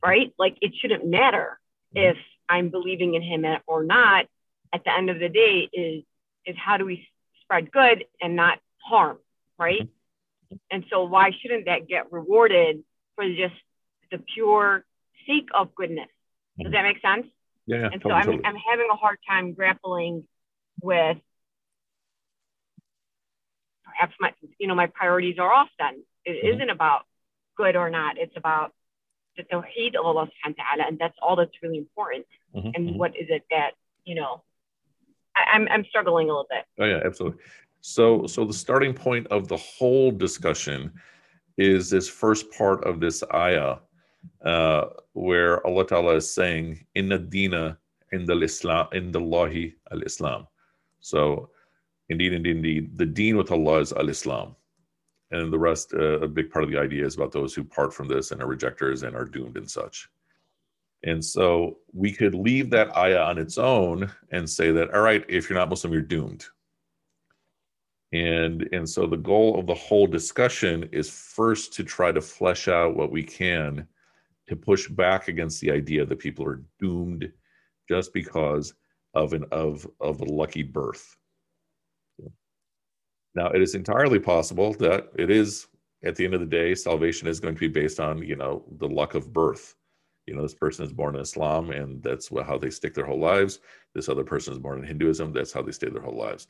right? Like it shouldn't matter mm-hmm. if I'm believing in him or not. At the end of the day, is is how do we spread good and not harm, right? Mm-hmm. And so why shouldn't that get rewarded for just the pure sake of goodness? Does mm-hmm. that make sense? Yeah, yeah and totally, so I'm, totally. I'm having a hard time grappling with perhaps my you know my priorities are off then it Mhm. not about good or not it's about the tawheed of Allah subhanahu wa ta'ala and that's all that's really important Mhm, and mhm. what is it that you know I, I'm I'm struggling a little bit Oh yeah, absolutely. So so the starting point of the whole discussion is this first part of this ayah, uh, where Allah Ta'ala is saying, Inna dina in the Islam in the Allahi al Islam. So indeed, indeed, indeed, the deen with Allah is al Islam. And the rest, uh, a big part of the idea is about those who part from this and are rejectors and are doomed and such. And so we could leave that ayah on its own and say that, all right, if you're not Muslim, you're doomed. And and so the goal of the whole discussion is first to try to flesh out what we can to push back against the idea that people are doomed just because of an of of a lucky birth. Now it is entirely possible that it is at the end of the day salvation is going to be based on you know the luck of birth. You know this person is born in islam and that's how they stick their whole lives. This other person is born in hinduism that's how they stay their whole lives.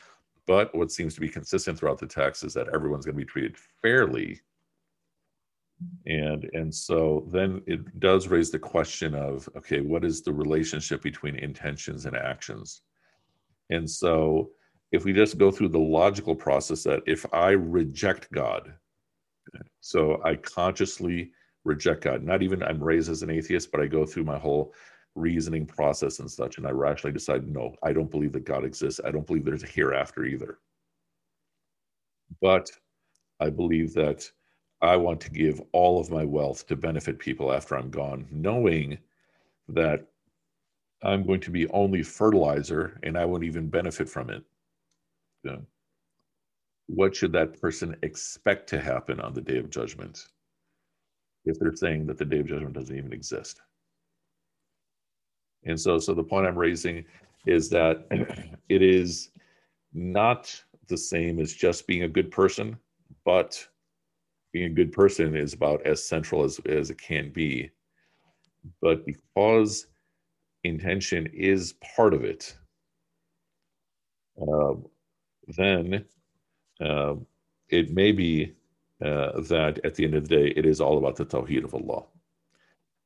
But what seems to be consistent throughout the text is that everyone's going to be treated fairly. And and so then it does raise the question of okay what is the relationship between intentions and actions? And so if we just go through the logical process that if i reject god so I consciously reject God. Not even I'm raised as an atheist, but I go through my whole reasoning process and such, and I rationally decide, no, I don't believe that God exists. I don't believe there's a hereafter either. But I believe that I want to give all of my wealth to benefit people after I'm gone, knowing that I'm going to be only fertilizer and I won't even benefit from it. Yeah what should that person expect to happen on the day of judgment if they're saying that the day of judgment doesn't even exist? And so so the point i'm raising is that it is not the same as just being a good person but being a good person is about as central as, as it can be. But because intention is part of it uh, then uh, it may be uh, that at the end of the day, it is all about the Tawheed of Allah.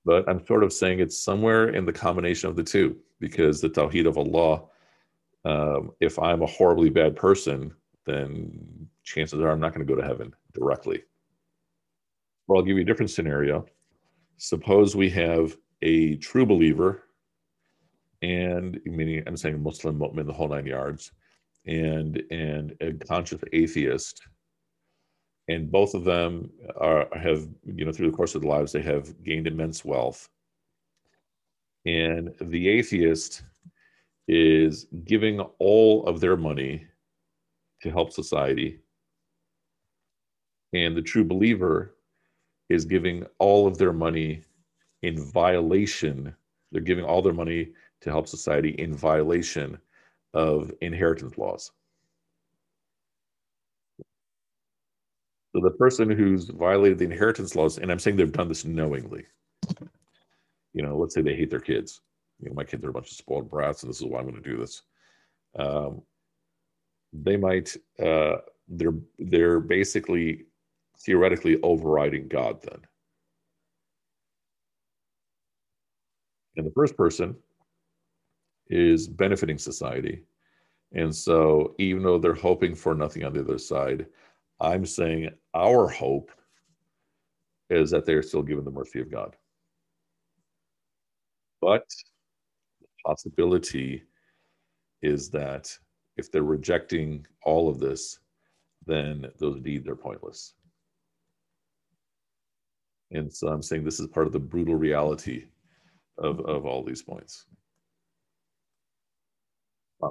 But I'm sort of saying it's somewhere in the combination of the two, because the Tawheed of Allah, um, if I'm a horribly bad person, then chances are I'm not going to go to heaven directly. Or I'll give you a different scenario. Suppose we have a true believer, and meaning I'm saying Muslim, mu'min, the whole nine yards, and and a conscious atheist. And both of them are have you know through the course of their lives they have gained immense wealth. And the atheist is giving all of their money to help society. And the true believer is giving all of their money in violation. They're giving all their money to help society in violation of inheritance laws. So the person who's violated the inheritance laws, and I'm saying they've done this knowingly. You know, let's say they hate their kids. You know, my kids are a bunch of spoiled brats, and this is why I'm going to do this. Um, they might uh, they're they're basically theoretically overriding God then. And the first person is benefiting society. And so, even though they're hoping for nothing on the other side, I'm saying our hope is that they're still given the mercy of God. But the possibility is that if they're rejecting all of this, then those deeds are pointless. And so I'm saying this is part of the brutal reality of, of all these points.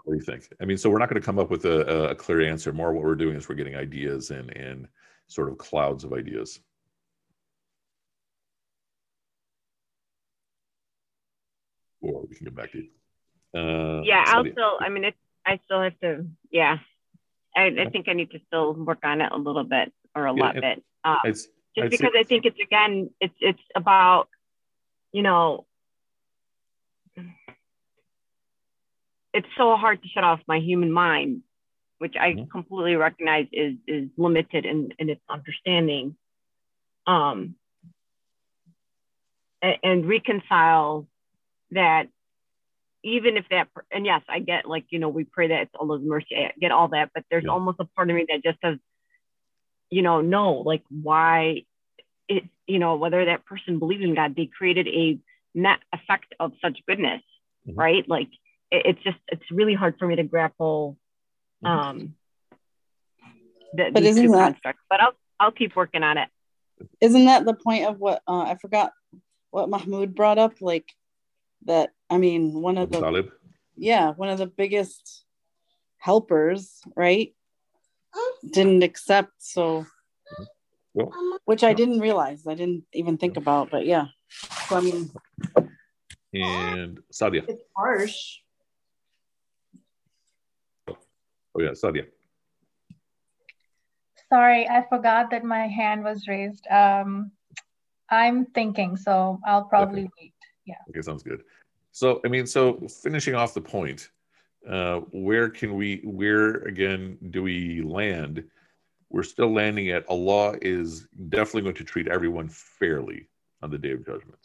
What do you think? I mean, so we're not going to come up with a, a clear answer. More what we're doing is we're getting ideas and, and sort of clouds of ideas. Or we can get back to you. Uh, yeah, I'll still, I mean, it's, I still have to, yeah. I, I think I need to still work on it a little bit or a yeah, lot bit. Um, just I'd because I think it's again, it's it's about, you know, it's so hard to shut off my human mind, which I completely recognize is is limited in, in its understanding. Um, and, and reconcile that even if that and yes i get like you know we pray that it's allah's mercy i get all that but there's yeah. almost a part of me that just says you know no like why it you know whether that person believes in god they created a net effect of such goodness mm-hmm. right like it's just it's really hard for me to grapple mm-hmm. um the, but isn't that constructs. but i'll i'll keep working on it. Isn't that the point of what uh, i forgot what mahmoud brought up like that I mean one of the Talib. yeah one of the biggest helpers right? Didn't accept so well, which I didn't realize I didn't even think about but yeah. So I mean and Sadia. It's harsh oh yeah Sadia. Sorry I forgot that my hand was raised. Um I'm thinking so I'll probably okay. wait. Yeah. Okay sounds good. So i mean so finishing off the point uh, where can we where again do we land? We're still landing at allah is definitely going to treat everyone fairly on the day of judgment.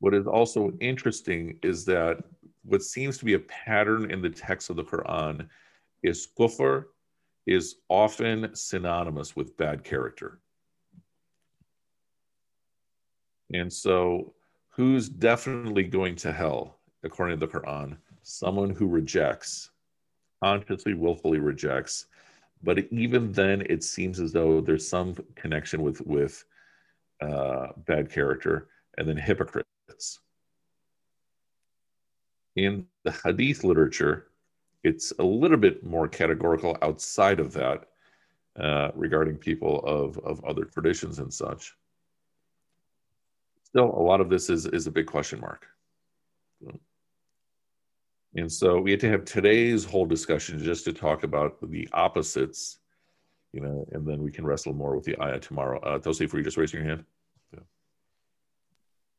What is also interesting is that what seems to be a pattern in the text of the quran is kufr is often synonymous with bad character and so, who's definitely going to hell, according to the Quran? Someone who rejects, consciously, willfully rejects. But even then, it seems as though there's some connection with with uh, bad character, and then hypocrites. In the Hadith literature, it's a little bit more categorical outside of that uh, regarding people of, of other traditions and such still a lot of this is, is a big question mark. And so we had to have today's whole discussion just to talk about the opposites, you know, and then we can wrestle more with the ayah tomorrow. Uh, Tosif, were you just raising your hand?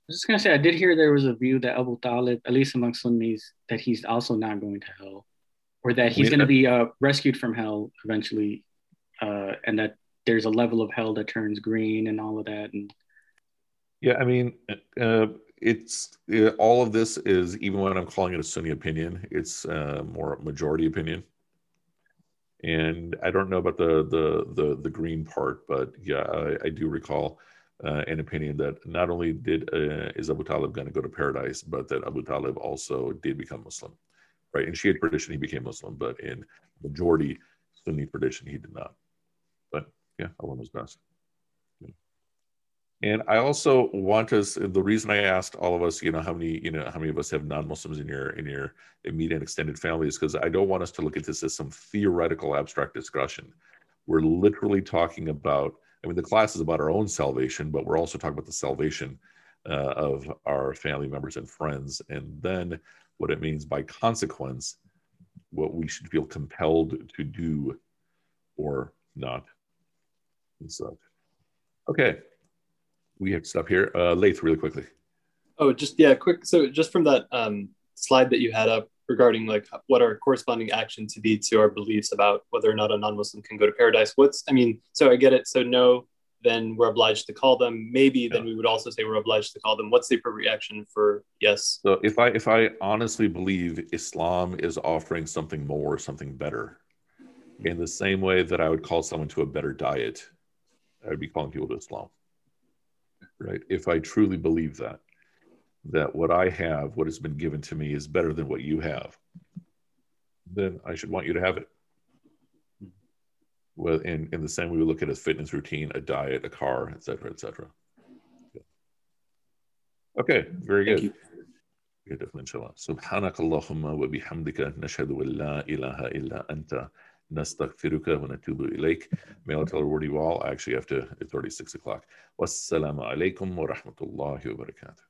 I was just going to say, I did hear there was a view that Abu Talib, at least among Sunnis, that he's also not going to hell, or that he's going to be uh, rescued from hell eventually, uh, and that there's a level of hell that turns green and all of that. And yeah, I mean, uh, it's uh, all of this is even when I'm calling it a Sunni opinion, it's uh, more majority opinion. And I don't know about the the the, the green part, but yeah, I, I do recall uh, an opinion that not only did uh, is Abu Talib going to go to paradise, but that Abu Talib also did become Muslim, right? In Shia tradition, he became Muslim, but in majority Sunni tradition, he did not. But yeah, Allah knows best. And I also want us. The reason I asked all of us, you know, how many, you know, how many of us have non-Muslims in your in your immediate and extended family, is because I don't want us to look at this as some theoretical, abstract discussion. We're literally talking about. I mean, the class is about our own salvation, but we're also talking about the salvation uh, of our family members and friends, and then what it means by consequence, what we should feel compelled to do or not. And so, okay we have to stop here. Uh, Laith, really quickly. Oh, just yeah, quick. So just from that um, slide that you had up regarding like what our corresponding action to be to our beliefs about whether or not a non-Muslim can go to paradise. What's I mean, so I get it. So no, then we're obliged to call them. Maybe yeah. then we would also say we're obliged to call them. What's the appropriate action for yes? So if I if I honestly believe Islam is offering something more, something better, in the same way that I would call someone to a better diet, I would be calling people to Islam right? If I truly believe that, that what I have, what has been given to me, is better than what you have, then I should want you to have it. well, in, in the same way we look at a fitness routine, a diet, a car, etc., etc. Okay, very good. Beautiful, inshallah. سبحانك اللهم وبحمدك نشهد أن لا إله إلا أنت نستغفرك ونتوب إليك. May Allah tell a word you all. I actually have to, it's already six o'clock. Wassalamu alaikum wa rahmatullahi wa barakatuh.